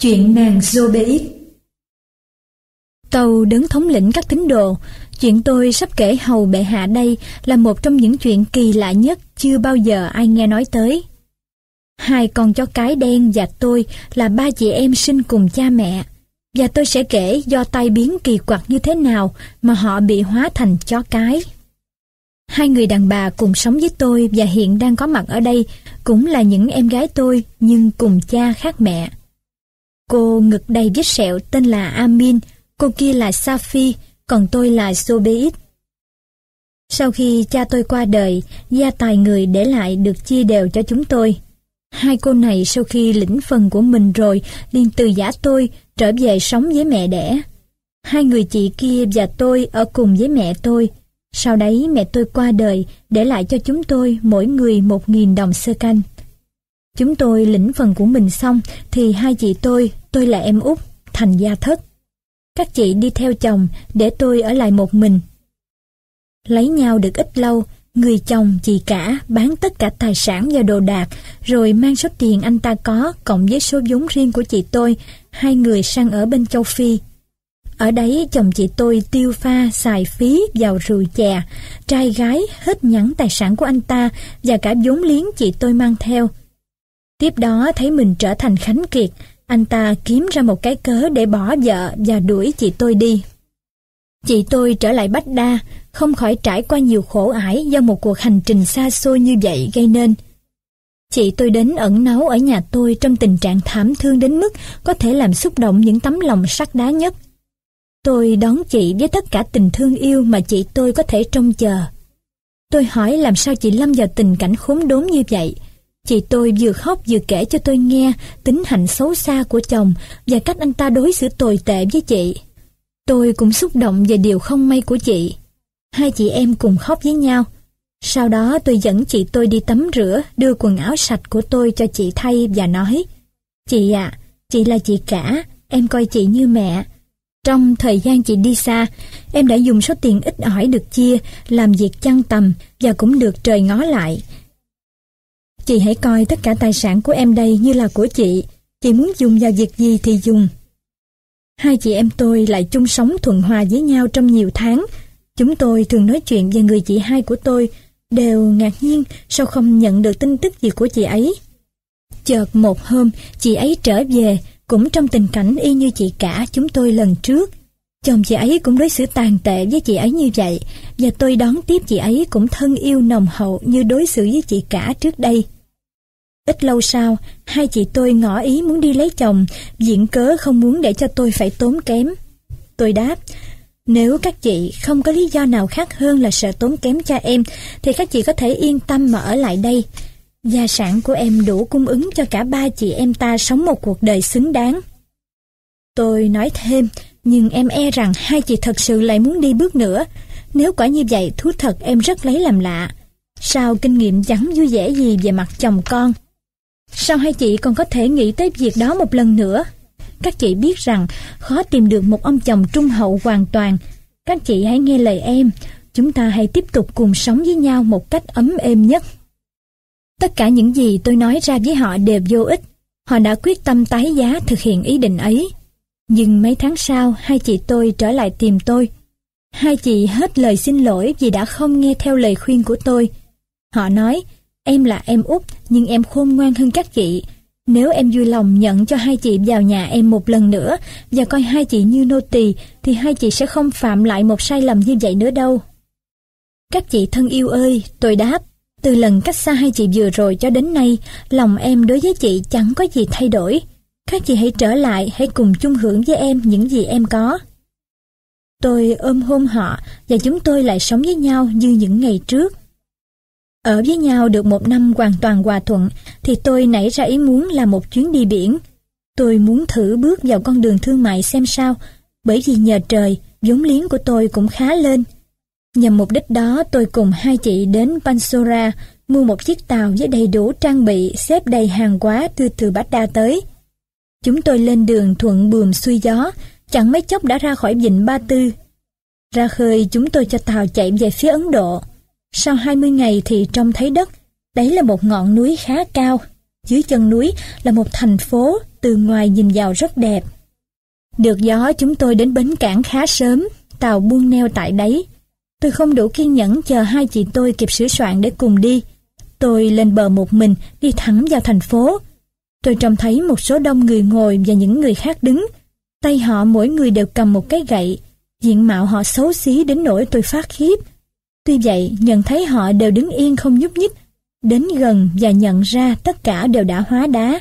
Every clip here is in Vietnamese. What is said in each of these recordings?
Chuyện nàng Zobeit Tàu đứng thống lĩnh các tín đồ, chuyện tôi sắp kể hầu bệ hạ đây là một trong những chuyện kỳ lạ nhất chưa bao giờ ai nghe nói tới. Hai con chó cái đen và tôi là ba chị em sinh cùng cha mẹ. Và tôi sẽ kể do tai biến kỳ quặc như thế nào mà họ bị hóa thành chó cái. Hai người đàn bà cùng sống với tôi và hiện đang có mặt ở đây cũng là những em gái tôi nhưng cùng cha khác mẹ. Cô ngực đầy vết sẹo tên là Amin, cô kia là Safi, còn tôi là Sobeit. Sau khi cha tôi qua đời, gia tài người để lại được chia đều cho chúng tôi. Hai cô này sau khi lĩnh phần của mình rồi liền từ giả tôi trở về sống với mẹ đẻ. Hai người chị kia và tôi ở cùng với mẹ tôi. Sau đấy mẹ tôi qua đời để lại cho chúng tôi mỗi người một nghìn đồng sơ canh. Chúng tôi lĩnh phần của mình xong thì hai chị tôi, tôi là em út, thành gia thất. Các chị đi theo chồng để tôi ở lại một mình. Lấy nhau được ít lâu, người chồng chị cả bán tất cả tài sản và đồ đạc rồi mang số tiền anh ta có cộng với số vốn riêng của chị tôi, hai người sang ở bên châu Phi. Ở đấy chồng chị tôi tiêu pha xài phí vào rượu chè, trai gái hết nhẵn tài sản của anh ta và cả vốn liếng chị tôi mang theo. Tiếp đó thấy mình trở thành khánh kiệt, anh ta kiếm ra một cái cớ để bỏ vợ và đuổi chị tôi đi. Chị tôi trở lại Bách Đa, không khỏi trải qua nhiều khổ ải do một cuộc hành trình xa xôi như vậy gây nên. Chị tôi đến ẩn náu ở nhà tôi trong tình trạng thảm thương đến mức có thể làm xúc động những tấm lòng sắt đá nhất. Tôi đón chị với tất cả tình thương yêu mà chị tôi có thể trông chờ. Tôi hỏi làm sao chị lâm vào tình cảnh khốn đốn như vậy. Chị tôi vừa khóc vừa kể cho tôi nghe tính hạnh xấu xa của chồng và cách anh ta đối xử tồi tệ với chị. Tôi cũng xúc động về điều không may của chị. Hai chị em cùng khóc với nhau. Sau đó tôi dẫn chị tôi đi tắm rửa, đưa quần áo sạch của tôi cho chị thay và nói Chị ạ, chị là chị cả, em coi chị như mẹ. Trong thời gian chị đi xa, em đã dùng số tiền ít ỏi được chia, làm việc chăn tầm và cũng được trời ngó lại. Chị hãy coi tất cả tài sản của em đây như là của chị. Chị muốn dùng vào việc gì thì dùng. Hai chị em tôi lại chung sống thuận hòa với nhau trong nhiều tháng. Chúng tôi thường nói chuyện về người chị hai của tôi, đều ngạc nhiên sao không nhận được tin tức gì của chị ấy. Chợt một hôm, chị ấy trở về, cũng trong tình cảnh y như chị cả chúng tôi lần trước. Chồng chị ấy cũng đối xử tàn tệ với chị ấy như vậy, và tôi đón tiếp chị ấy cũng thân yêu nồng hậu như đối xử với chị cả trước đây. Ít lâu sau, hai chị tôi ngỏ ý muốn đi lấy chồng, diện cớ không muốn để cho tôi phải tốn kém. Tôi đáp, nếu các chị không có lý do nào khác hơn là sợ tốn kém cho em, thì các chị có thể yên tâm mà ở lại đây. Gia sản của em đủ cung ứng cho cả ba chị em ta sống một cuộc đời xứng đáng. Tôi nói thêm, nhưng em e rằng hai chị thật sự lại muốn đi bước nữa. Nếu quả như vậy, thú thật em rất lấy làm lạ. Sao kinh nghiệm chẳng vui vẻ gì về mặt chồng con? Sao hai chị còn có thể nghĩ tới việc đó một lần nữa? Các chị biết rằng khó tìm được một ông chồng trung hậu hoàn toàn. Các chị hãy nghe lời em. Chúng ta hãy tiếp tục cùng sống với nhau một cách ấm êm nhất. Tất cả những gì tôi nói ra với họ đều vô ích. Họ đã quyết tâm tái giá thực hiện ý định ấy. Nhưng mấy tháng sau, hai chị tôi trở lại tìm tôi. Hai chị hết lời xin lỗi vì đã không nghe theo lời khuyên của tôi. Họ nói, em là em út, nhưng em khôn ngoan hơn các chị. Nếu em vui lòng nhận cho hai chị vào nhà em một lần nữa và coi hai chị như nô tỳ, thì hai chị sẽ không phạm lại một sai lầm như vậy nữa đâu. Các chị thân yêu ơi, tôi đáp, từ lần cách xa hai chị vừa rồi cho đến nay, lòng em đối với chị chẳng có gì thay đổi. Các chị hãy trở lại, hãy cùng chung hưởng với em những gì em có. Tôi ôm hôn họ và chúng tôi lại sống với nhau như những ngày trước. Ở với nhau được một năm hoàn toàn hòa thuận thì tôi nảy ra ý muốn làm một chuyến đi biển. Tôi muốn thử bước vào con đường thương mại xem sao, bởi vì nhờ trời, vốn liếng của tôi cũng khá lên. Nhằm mục đích đó tôi cùng hai chị đến Pansora mua một chiếc tàu với đầy đủ trang bị xếp đầy hàng hóa từ từ Bát Đa tới. Chúng tôi lên đường thuận buồm xuôi gió, chẳng mấy chốc đã ra khỏi vịnh Ba Tư. Ra khơi chúng tôi cho tàu chạy về phía Ấn Độ. Sau 20 ngày thì trông thấy đất, đấy là một ngọn núi khá cao. Dưới chân núi là một thành phố, từ ngoài nhìn vào rất đẹp. Được gió chúng tôi đến bến cảng khá sớm, tàu buông neo tại đấy. Tôi không đủ kiên nhẫn chờ hai chị tôi kịp sửa soạn để cùng đi. Tôi lên bờ một mình, đi thẳng vào thành phố. Tôi trông thấy một số đông người ngồi và những người khác đứng. Tay họ mỗi người đều cầm một cái gậy. Diện mạo họ xấu xí đến nỗi tôi phát khiếp. Tuy vậy, nhận thấy họ đều đứng yên không nhúc nhích. Đến gần và nhận ra tất cả đều đã hóa đá.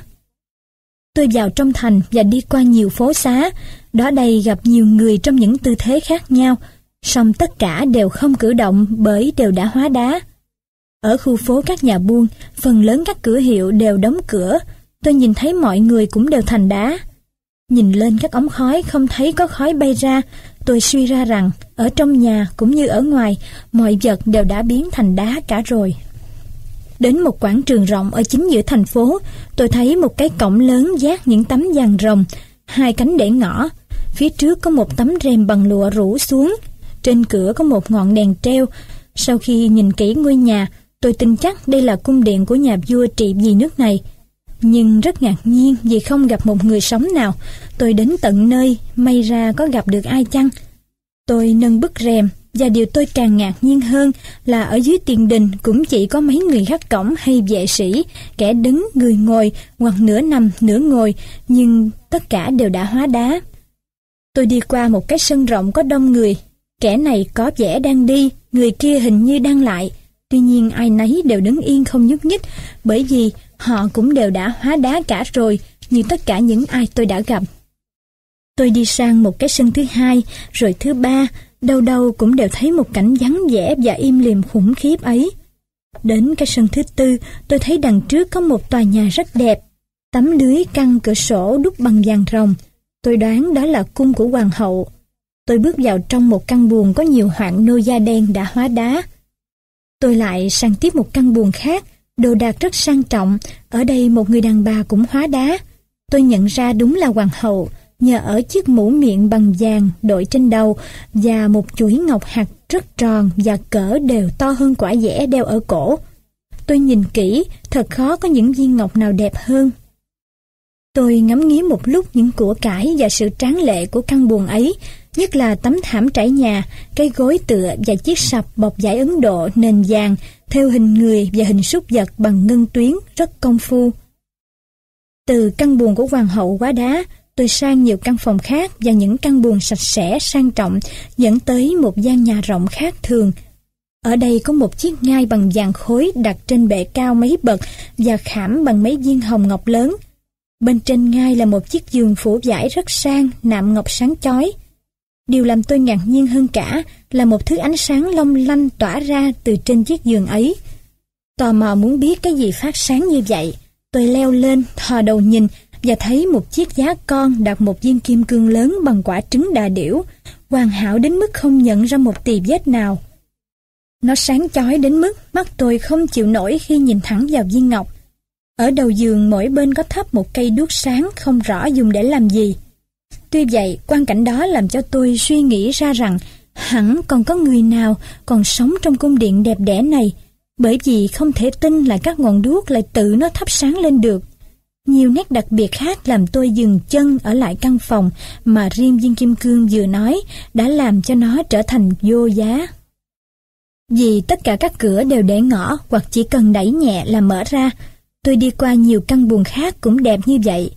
Tôi vào trong thành và đi qua nhiều phố xá. Đó đây gặp nhiều người trong những tư thế khác nhau, song tất cả đều không cử động bởi đều đã hóa đá. Ở khu phố các nhà buôn, phần lớn các cửa hiệu đều đóng cửa, tôi nhìn thấy mọi người cũng đều thành đá. Nhìn lên các ống khói không thấy có khói bay ra, tôi suy ra rằng ở trong nhà cũng như ở ngoài, mọi vật đều đã biến thành đá cả rồi. Đến một quảng trường rộng ở chính giữa thành phố, tôi thấy một cái cổng lớn giác những tấm vàng rồng, hai cánh để ngõ. Phía trước có một tấm rèm bằng lụa rủ xuống. Trên cửa có một ngọn đèn treo. Sau khi nhìn kỹ ngôi nhà, tôi tin chắc đây là cung điện của nhà vua trị vì nước này. Nhưng rất ngạc nhiên vì không gặp một người sống nào. Tôi đến tận nơi, may ra có gặp được ai chăng? Tôi nâng bức rèm, và điều tôi càng ngạc nhiên hơn là ở dưới tiền đình cũng chỉ có mấy người gác cổng hay vệ sĩ, kẻ đứng, người ngồi, hoặc nửa nằm, nửa ngồi, nhưng tất cả đều đã hóa đá. Tôi đi qua một cái sân rộng có đông người, kẻ này có vẻ đang đi, người kia hình như đang lại. Tuy nhiên ai nấy đều đứng yên không nhúc nhích, bởi vì họ cũng đều đã hóa đá cả rồi, như tất cả những ai tôi đã gặp. Tôi đi sang một cái sân thứ hai, rồi thứ ba, đâu đâu cũng đều thấy một cảnh vắng vẻ và im lìm khủng khiếp ấy. Đến cái sân thứ tư, tôi thấy đằng trước có một tòa nhà rất đẹp. Tấm lưới căng cửa sổ đúc bằng vàng rồng. Tôi đoán đó là cung của hoàng hậu. Tôi bước vào trong một căn buồng có nhiều hoạn nô da đen đã hóa đá. Tôi lại sang tiếp một căn buồng khác, đồ đạc rất sang trọng. Ở đây một người đàn bà cũng hóa đá. Tôi nhận ra đúng là hoàng hậu, nhờ ở chiếc mũ miệng bằng vàng đội trên đầu và một chuỗi ngọc hạt rất tròn và cỡ đều to hơn quả dẻ đeo ở cổ. Tôi nhìn kỹ, thật khó có những viên ngọc nào đẹp hơn. Tôi ngắm nghía một lúc những của cải và sự tráng lệ của căn buồng ấy, nhất là tấm thảm trải nhà, cái gối tựa và chiếc sập bọc vải Ấn Độ nền vàng, theo hình người và hình súc vật bằng ngân tuyến rất công phu. Từ căn buồng của hoàng hậu quá đá, tôi sang nhiều căn phòng khác và những căn buồng sạch sẽ sang trọng dẫn tới một gian nhà rộng khác thường. Ở đây có một chiếc ngai bằng vàng khối đặt trên bệ cao mấy bậc và khảm bằng mấy viên hồng ngọc lớn. Bên trên ngai là một chiếc giường phủ vải rất sang, nạm ngọc sáng chói. Điều làm tôi ngạc nhiên hơn cả là một thứ ánh sáng long lanh tỏa ra từ trên chiếc giường ấy. Tò mò muốn biết cái gì phát sáng như vậy, tôi leo lên, thò đầu nhìn và thấy một chiếc giá con đặt một viên kim cương lớn bằng quả trứng đà điểu, hoàn hảo đến mức không nhận ra một tì vết nào. Nó sáng chói đến mức mắt tôi không chịu nổi khi nhìn thẳng vào viên ngọc. Ở đầu giường mỗi bên có thắp một cây đuốc sáng không rõ dùng để làm gì. Tuy vậy, quan cảnh đó làm cho tôi suy nghĩ ra rằng hẳn còn có người nào còn sống trong cung điện đẹp đẽ này, bởi vì không thể tin là các ngọn đuốc lại tự nó thắp sáng lên được. Nhiều nét đặc biệt khác làm tôi dừng chân ở lại căn phòng mà riêng viên kim cương vừa nói đã làm cho nó trở thành vô giá. Vì tất cả các cửa đều để ngõ hoặc chỉ cần đẩy nhẹ là mở ra, tôi đi qua nhiều căn buồng khác cũng đẹp như vậy.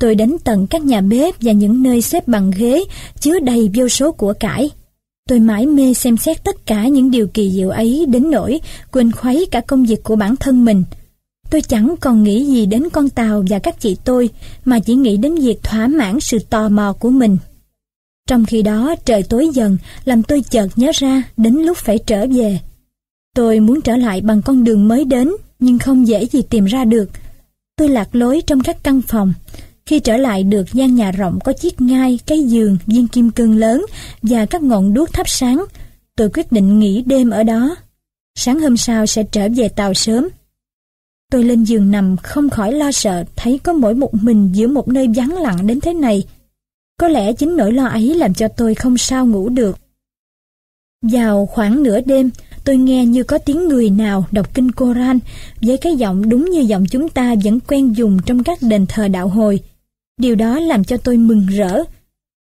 Tôi đến tận các nhà bếp và những nơi xếp bằng ghế chứa đầy vô số của cải. Tôi mãi mê xem xét tất cả những điều kỳ diệu ấy đến nỗi quên khuấy cả công việc của bản thân mình – Tôi chẳng còn nghĩ gì đến con tàu và các chị tôi, mà chỉ nghĩ đến việc thỏa mãn sự tò mò của mình. Trong khi đó trời tối dần, làm tôi chợt nhớ ra đến lúc phải trở về. Tôi muốn trở lại bằng con đường mới đến, nhưng không dễ gì tìm ra được. Tôi lạc lối trong các căn phòng. Khi trở lại được gian nhà rộng có chiếc ngai, cái giường, viên kim cương lớn và các ngọn đuốc thắp sáng, tôi quyết định nghỉ đêm ở đó. Sáng hôm sau sẽ trở về tàu sớm Tôi lên giường nằm không khỏi lo sợ thấy có mỗi một mình giữa một nơi vắng lặng đến thế này. Có lẽ chính nỗi lo ấy làm cho tôi không sao ngủ được. Vào khoảng nửa đêm, tôi nghe như có tiếng người nào đọc kinh Koran với cái giọng đúng như giọng chúng ta vẫn quen dùng trong các đền thờ đạo hồi. Điều đó làm cho tôi mừng rỡ.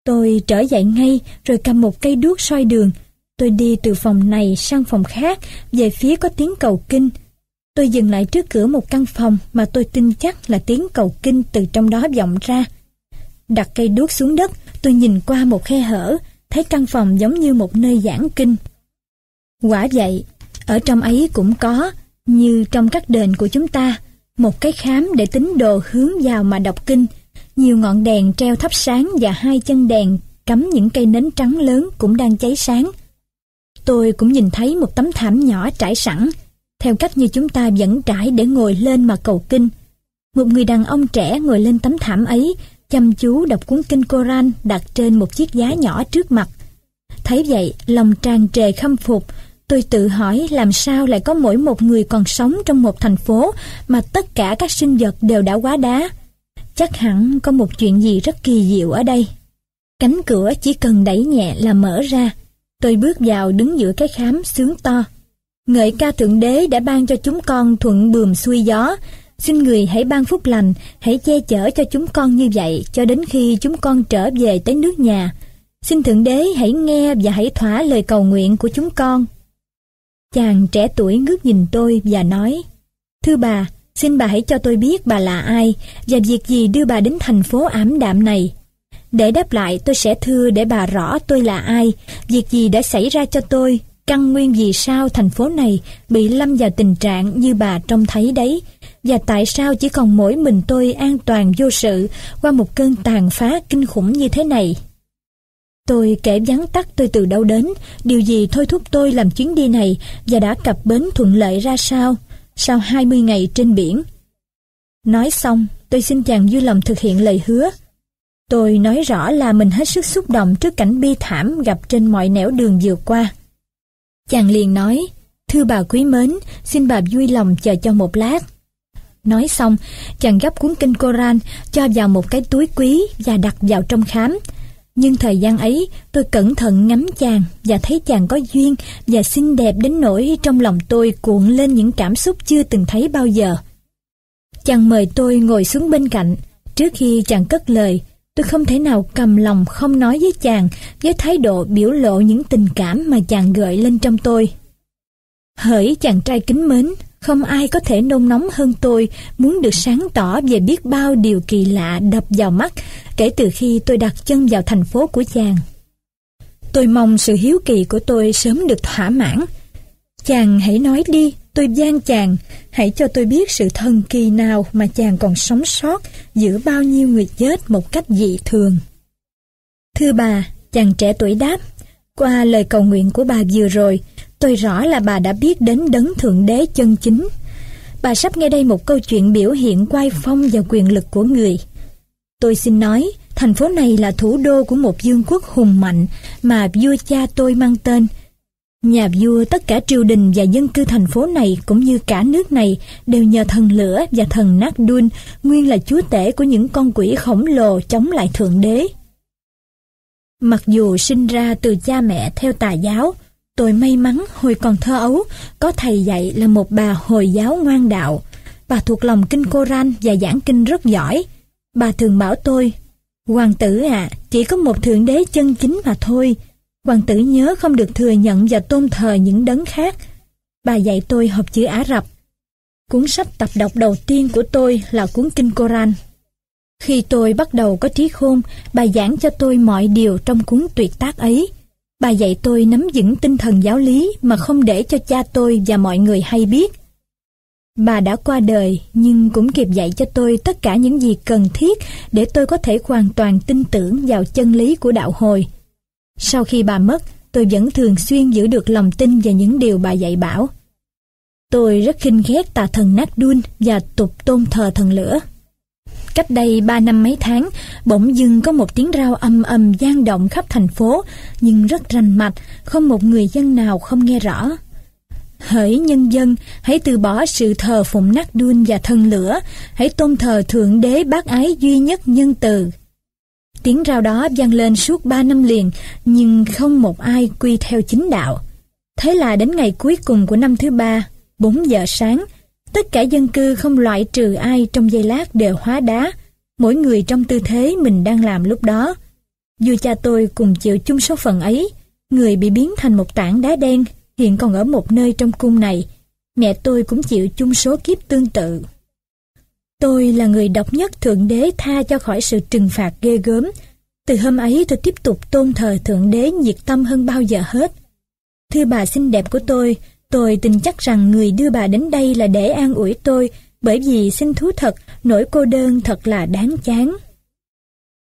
Tôi trở dậy ngay rồi cầm một cây đuốc soi đường. Tôi đi từ phòng này sang phòng khác về phía có tiếng cầu kinh. Tôi dừng lại trước cửa một căn phòng mà tôi tin chắc là tiếng cầu kinh từ trong đó vọng ra. Đặt cây đuốc xuống đất, tôi nhìn qua một khe hở, thấy căn phòng giống như một nơi giảng kinh. Quả vậy, ở trong ấy cũng có, như trong các đền của chúng ta, một cái khám để tính đồ hướng vào mà đọc kinh, nhiều ngọn đèn treo thắp sáng và hai chân đèn cắm những cây nến trắng lớn cũng đang cháy sáng. Tôi cũng nhìn thấy một tấm thảm nhỏ trải sẵn, theo cách như chúng ta vẫn trải để ngồi lên mà cầu kinh. Một người đàn ông trẻ ngồi lên tấm thảm ấy, chăm chú đọc cuốn kinh Koran đặt trên một chiếc giá nhỏ trước mặt. Thấy vậy, lòng tràn trề khâm phục, tôi tự hỏi làm sao lại có mỗi một người còn sống trong một thành phố mà tất cả các sinh vật đều đã quá đá. Chắc hẳn có một chuyện gì rất kỳ diệu ở đây. Cánh cửa chỉ cần đẩy nhẹ là mở ra. Tôi bước vào đứng giữa cái khám sướng to. Ngợi ca Thượng Đế đã ban cho chúng con thuận bườm xuôi gió. Xin người hãy ban phúc lành, hãy che chở cho chúng con như vậy cho đến khi chúng con trở về tới nước nhà. Xin Thượng Đế hãy nghe và hãy thỏa lời cầu nguyện của chúng con. Chàng trẻ tuổi ngước nhìn tôi và nói, Thưa bà, xin bà hãy cho tôi biết bà là ai và việc gì đưa bà đến thành phố ảm đạm này. Để đáp lại tôi sẽ thưa để bà rõ tôi là ai, việc gì đã xảy ra cho tôi, căn nguyên vì sao thành phố này bị lâm vào tình trạng như bà trông thấy đấy, và tại sao chỉ còn mỗi mình tôi an toàn vô sự qua một cơn tàn phá kinh khủng như thế này. Tôi kể vắn tắt tôi từ đâu đến, điều gì thôi thúc tôi làm chuyến đi này và đã cập bến thuận lợi ra sao, sau 20 ngày trên biển. Nói xong, tôi xin chàng vui lòng thực hiện lời hứa. Tôi nói rõ là mình hết sức xúc động trước cảnh bi thảm gặp trên mọi nẻo đường vừa qua. Chàng liền nói, thưa bà quý mến, xin bà vui lòng chờ cho một lát. Nói xong, chàng gấp cuốn kinh Koran cho vào một cái túi quý và đặt vào trong khám. Nhưng thời gian ấy, tôi cẩn thận ngắm chàng và thấy chàng có duyên và xinh đẹp đến nỗi trong lòng tôi cuộn lên những cảm xúc chưa từng thấy bao giờ. Chàng mời tôi ngồi xuống bên cạnh. Trước khi chàng cất lời, tôi không thể nào cầm lòng không nói với chàng với thái độ biểu lộ những tình cảm mà chàng gợi lên trong tôi. Hỡi chàng trai kính mến, không ai có thể nôn nóng hơn tôi muốn được sáng tỏ về biết bao điều kỳ lạ đập vào mắt kể từ khi tôi đặt chân vào thành phố của chàng. Tôi mong sự hiếu kỳ của tôi sớm được thỏa mãn. Chàng hãy nói đi, tôi gian chàng, hãy cho tôi biết sự thần kỳ nào mà chàng còn sống sót giữa bao nhiêu người chết một cách dị thường. Thưa bà, chàng trẻ tuổi đáp, qua lời cầu nguyện của bà vừa rồi, tôi rõ là bà đã biết đến đấng thượng đế chân chính. Bà sắp nghe đây một câu chuyện biểu hiện quay phong và quyền lực của người. Tôi xin nói, thành phố này là thủ đô của một vương quốc hùng mạnh mà vua cha tôi mang tên. Nhà vua tất cả triều đình và dân cư thành phố này cũng như cả nước này đều nhờ thần lửa và thần Nát Đun nguyên là chúa tể của những con quỷ khổng lồ chống lại thượng đế. Mặc dù sinh ra từ cha mẹ theo tà giáo, tôi may mắn hồi còn thơ ấu, có thầy dạy là một bà Hồi giáo ngoan đạo. Bà thuộc lòng kinh Koran và giảng kinh rất giỏi. Bà thường bảo tôi, Hoàng tử à, chỉ có một thượng đế chân chính mà thôi. Hoàng tử nhớ không được thừa nhận và tôn thờ những đấng khác. Bà dạy tôi học chữ Ả Rập. Cuốn sách tập đọc đầu tiên của tôi là cuốn kinh Koran. Khi tôi bắt đầu có trí khôn, bà giảng cho tôi mọi điều trong cuốn tuyệt tác ấy. Bà dạy tôi nắm vững tinh thần giáo lý mà không để cho cha tôi và mọi người hay biết. Bà đã qua đời nhưng cũng kịp dạy cho tôi tất cả những gì cần thiết để tôi có thể hoàn toàn tin tưởng vào chân lý của đạo hồi. Sau khi bà mất, tôi vẫn thường xuyên giữ được lòng tin và những điều bà dạy bảo. Tôi rất khinh ghét tà thần nát đun và tục tôn thờ thần lửa. Cách đây ba năm mấy tháng, bỗng dưng có một tiếng rao âm ầm gian động khắp thành phố, nhưng rất rành mạch, không một người dân nào không nghe rõ. Hỡi nhân dân, hãy từ bỏ sự thờ phụng nát đun và thân lửa, hãy tôn thờ Thượng Đế bác ái duy nhất nhân từ. Tiếng rao đó vang lên suốt ba năm liền, nhưng không một ai quy theo chính đạo. Thế là đến ngày cuối cùng của năm thứ ba, 4 giờ sáng, tất cả dân cư không loại trừ ai trong giây lát đều hóa đá. mỗi người trong tư thế mình đang làm lúc đó. Dù cha tôi cùng chịu chung số phận ấy, người bị biến thành một tảng đá đen, hiện còn ở một nơi trong cung này. Mẹ tôi cũng chịu chung số kiếp tương tự. Tôi là người độc nhất Thượng Đế tha cho khỏi sự trừng phạt ghê gớm. Từ hôm ấy tôi tiếp tục tôn thờ Thượng Đế nhiệt tâm hơn bao giờ hết. Thưa bà xinh đẹp của tôi, tôi tin chắc rằng người đưa bà đến đây là để an ủi tôi, bởi vì xin thú thật, nỗi cô đơn thật là đáng chán.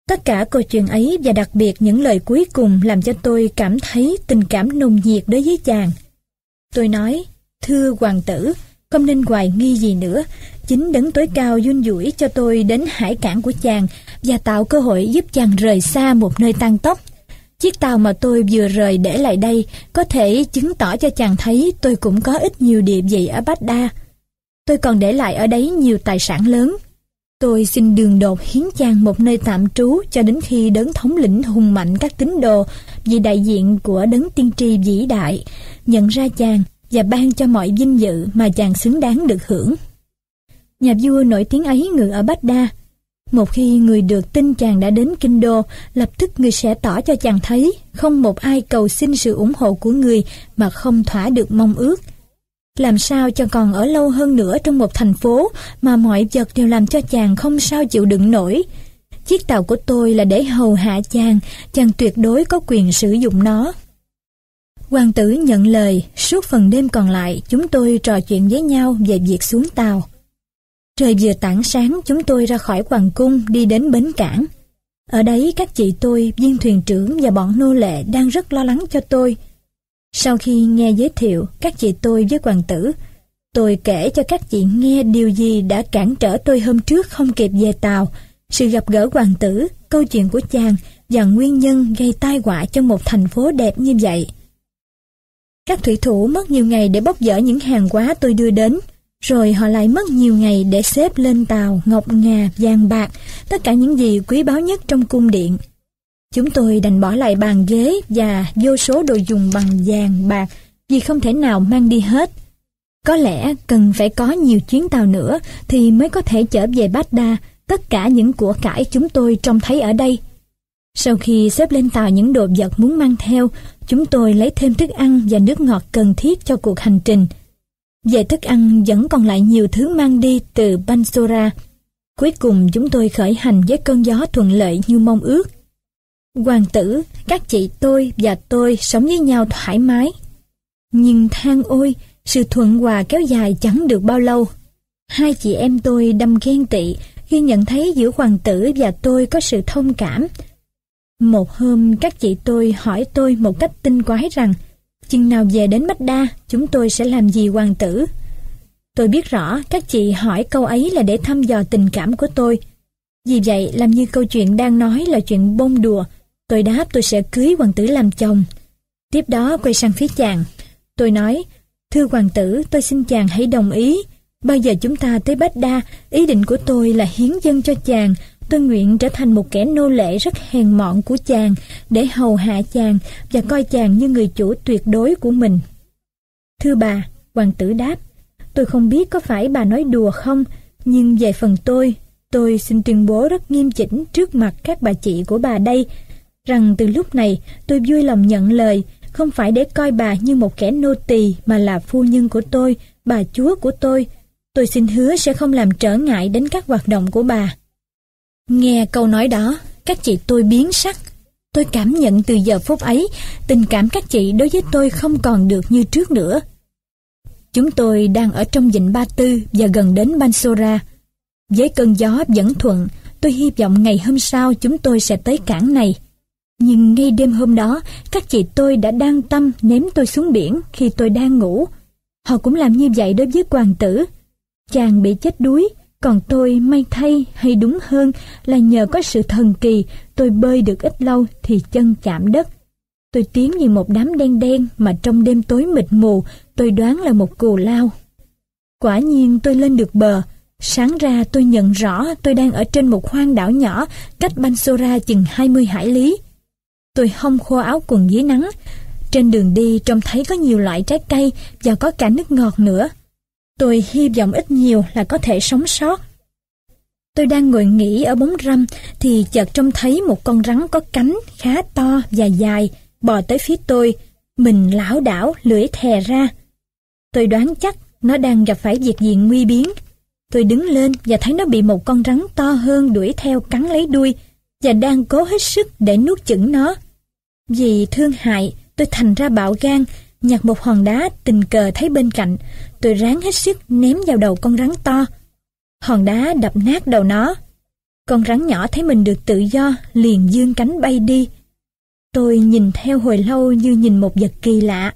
Tất cả câu chuyện ấy và đặc biệt những lời cuối cùng làm cho tôi cảm thấy tình cảm nồng nhiệt đối với chàng. Tôi nói, thưa hoàng tử, không nên hoài nghi gì nữa, chính đấng tối cao duyên dũi cho tôi đến hải cảng của chàng và tạo cơ hội giúp chàng rời xa một nơi tăng tốc. Chiếc tàu mà tôi vừa rời để lại đây có thể chứng tỏ cho chàng thấy tôi cũng có ít nhiều địa vị ở Bát Đa. Tôi còn để lại ở đấy nhiều tài sản lớn. Tôi xin đường đột hiến chàng một nơi tạm trú cho đến khi đấng thống lĩnh hùng mạnh các tín đồ vì đại diện của đấng tiên tri vĩ đại nhận ra chàng và ban cho mọi vinh dự mà chàng xứng đáng được hưởng. Nhà vua nổi tiếng ấy ngự ở Bát Đa. Một khi người được tin chàng đã đến Kinh Đô, lập tức người sẽ tỏ cho chàng thấy không một ai cầu xin sự ủng hộ của người mà không thỏa được mong ước. Làm sao cho còn ở lâu hơn nữa trong một thành phố mà mọi vật đều làm cho chàng không sao chịu đựng nổi. Chiếc tàu của tôi là để hầu hạ chàng, chàng tuyệt đối có quyền sử dụng nó. Hoàng tử nhận lời, suốt phần đêm còn lại chúng tôi trò chuyện với nhau về việc xuống tàu. Trời vừa tảng sáng chúng tôi ra khỏi hoàng cung đi đến bến cảng. Ở đấy các chị tôi, viên thuyền trưởng và bọn nô lệ đang rất lo lắng cho tôi. Sau khi nghe giới thiệu các chị tôi với hoàng tử, tôi kể cho các chị nghe điều gì đã cản trở tôi hôm trước không kịp về tàu, sự gặp gỡ hoàng tử, câu chuyện của chàng và nguyên nhân gây tai họa cho một thành phố đẹp như vậy. Các thủy thủ mất nhiều ngày để bốc dỡ những hàng hóa tôi đưa đến, rồi họ lại mất nhiều ngày để xếp lên tàu ngọc ngà, vàng bạc, tất cả những gì quý báu nhất trong cung điện. Chúng tôi đành bỏ lại bàn ghế và vô số đồ dùng bằng vàng, bạc vì không thể nào mang đi hết. Có lẽ cần phải có nhiều chuyến tàu nữa thì mới có thể trở về Bát Đa tất cả những của cải chúng tôi trông thấy ở đây. Sau khi xếp lên tàu những đồ vật muốn mang theo, chúng tôi lấy thêm thức ăn và nước ngọt cần thiết cho cuộc hành trình. Về thức ăn vẫn còn lại nhiều thứ mang đi từ Bansora. Cuối cùng chúng tôi khởi hành với cơn gió thuận lợi như mong ước. Hoàng tử, các chị tôi và tôi sống với nhau thoải mái. Nhưng than ôi, sự thuận hòa kéo dài chẳng được bao lâu. Hai chị em tôi đâm ghen tị khi nhận thấy giữa hoàng tử và tôi có sự thông cảm. Một hôm các chị tôi hỏi tôi một cách tinh quái rằng chừng nào về đến Bách Đa chúng tôi sẽ làm gì hoàng tử. Tôi biết rõ các chị hỏi câu ấy là để thăm dò tình cảm của tôi. Vì vậy làm như câu chuyện đang nói là chuyện bông đùa Tôi đáp tôi sẽ cưới hoàng tử làm chồng. Tiếp đó quay sang phía chàng. Tôi nói, thưa hoàng tử, tôi xin chàng hãy đồng ý. Bao giờ chúng ta tới Bách Đa, ý định của tôi là hiến dân cho chàng. Tôi nguyện trở thành một kẻ nô lệ rất hèn mọn của chàng để hầu hạ chàng và coi chàng như người chủ tuyệt đối của mình. Thưa bà, hoàng tử đáp, tôi không biết có phải bà nói đùa không, nhưng về phần tôi, tôi xin tuyên bố rất nghiêm chỉnh trước mặt các bà chị của bà đây rằng từ lúc này tôi vui lòng nhận lời, không phải để coi bà như một kẻ nô tỳ mà là phu nhân của tôi, bà chúa của tôi. Tôi xin hứa sẽ không làm trở ngại đến các hoạt động của bà. Nghe câu nói đó, các chị tôi biến sắc. Tôi cảm nhận từ giờ phút ấy, tình cảm các chị đối với tôi không còn được như trước nữa. Chúng tôi đang ở trong vịnh Ba Tư và gần đến Bansora. Với cơn gió vẫn thuận, tôi hy vọng ngày hôm sau chúng tôi sẽ tới cảng này. Nhưng ngay đêm hôm đó, các chị tôi đã đang tâm ném tôi xuống biển khi tôi đang ngủ. Họ cũng làm như vậy đối với hoàng tử. Chàng bị chết đuối, còn tôi may thay hay đúng hơn là nhờ có sự thần kỳ tôi bơi được ít lâu thì chân chạm đất. Tôi tiến như một đám đen đen mà trong đêm tối mịt mù tôi đoán là một cù lao. Quả nhiên tôi lên được bờ, sáng ra tôi nhận rõ tôi đang ở trên một hoang đảo nhỏ cách Bansora chừng 20 hải lý. Tôi hong khô áo quần dưới nắng. Trên đường đi trông thấy có nhiều loại trái cây và có cả nước ngọt nữa. Tôi hy vọng ít nhiều là có thể sống sót. Tôi đang ngồi nghỉ ở bóng râm thì chợt trông thấy một con rắn có cánh khá to và dài bò tới phía tôi. Mình lão đảo, lưỡi thè ra. Tôi đoán chắc nó đang gặp phải việc gì nguy biến. Tôi đứng lên và thấy nó bị một con rắn to hơn đuổi theo cắn lấy đuôi và đang cố hết sức để nuốt chửng nó. Vì thương hại, tôi thành ra bạo gan, nhặt một hòn đá tình cờ thấy bên cạnh, tôi ráng hết sức ném vào đầu con rắn to. Hòn đá đập nát đầu nó. Con rắn nhỏ thấy mình được tự do, liền dương cánh bay đi. Tôi nhìn theo hồi lâu như nhìn một vật kỳ lạ.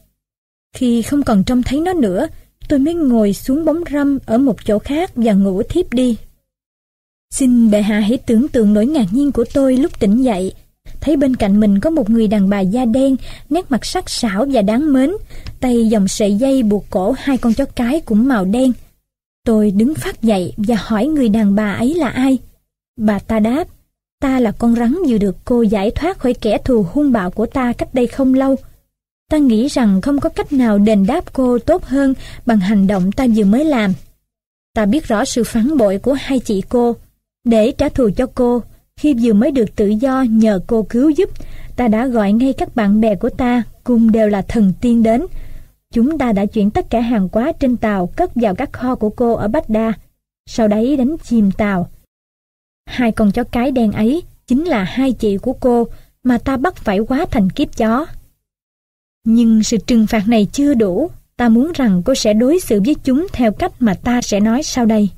Khi không còn trông thấy nó nữa, tôi mới ngồi xuống bóng râm ở một chỗ khác và ngủ thiếp đi. Xin bệ hạ hãy tưởng tượng nỗi ngạc nhiên của tôi lúc tỉnh dậy. Thấy bên cạnh mình có một người đàn bà da đen, nét mặt sắc sảo và đáng mến, tay dòng sợi dây buộc cổ hai con chó cái cũng màu đen. Tôi đứng phát dậy và hỏi người đàn bà ấy là ai. Bà ta đáp, ta là con rắn vừa được cô giải thoát khỏi kẻ thù hung bạo của ta cách đây không lâu. Ta nghĩ rằng không có cách nào đền đáp cô tốt hơn bằng hành động ta vừa mới làm. Ta biết rõ sự phản bội của hai chị cô. Để trả thù cho cô, khi vừa mới được tự do nhờ cô cứu giúp, ta đã gọi ngay các bạn bè của ta, cùng đều là thần tiên đến. Chúng ta đã chuyển tất cả hàng hóa trên tàu cất vào các kho của cô ở Bách Đa, sau đấy đánh chìm tàu. Hai con chó cái đen ấy chính là hai chị của cô mà ta bắt phải quá thành kiếp chó. Nhưng sự trừng phạt này chưa đủ, ta muốn rằng cô sẽ đối xử với chúng theo cách mà ta sẽ nói sau đây.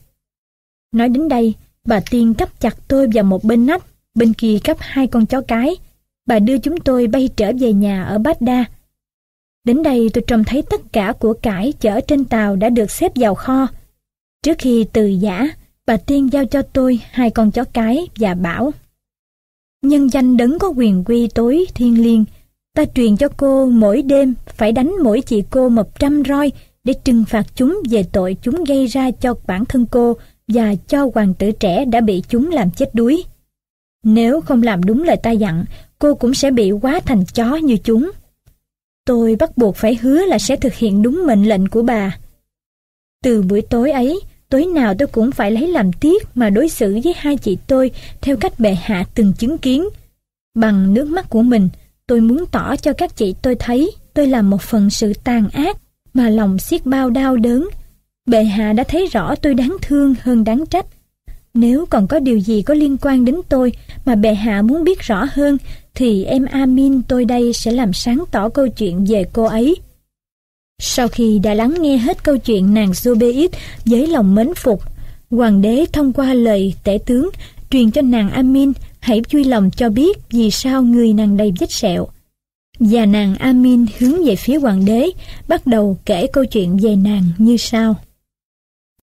Nói đến đây, bà Tiên cắp chặt tôi vào một bên nách, bên kia cắp hai con chó cái. Bà đưa chúng tôi bay trở về nhà ở Bát Đa. Đến đây tôi trông thấy tất cả của cải chở trên tàu đã được xếp vào kho. Trước khi từ giả, bà Tiên giao cho tôi hai con chó cái và bảo Nhân danh đấng có quyền quy tối thiên liêng Ta truyền cho cô mỗi đêm phải đánh mỗi chị cô một trăm roi để trừng phạt chúng về tội chúng gây ra cho bản thân cô và cho hoàng tử trẻ đã bị chúng làm chết đuối. Nếu không làm đúng lời ta dặn, cô cũng sẽ bị quá thành chó như chúng. Tôi bắt buộc phải hứa là sẽ thực hiện đúng mệnh lệnh của bà. Từ buổi tối ấy, tối nào tôi cũng phải lấy làm tiếc mà đối xử với hai chị tôi theo cách bệ hạ từng chứng kiến. Bằng nước mắt của mình, Tôi muốn tỏ cho các chị tôi thấy tôi làm một phần sự tàn ác mà lòng xiết bao đau đớn. Bệ hạ đã thấy rõ tôi đáng thương hơn đáng trách. Nếu còn có điều gì có liên quan đến tôi mà bệ hạ muốn biết rõ hơn thì em Amin tôi đây sẽ làm sáng tỏ câu chuyện về cô ấy. Sau khi đã lắng nghe hết câu chuyện nàng Zobeid với lòng mến phục, hoàng đế thông qua lời tể tướng truyền cho nàng Amin hãy vui lòng cho biết vì sao người nàng đầy vết sẹo. Và nàng Amin hướng về phía hoàng đế, bắt đầu kể câu chuyện về nàng như sau.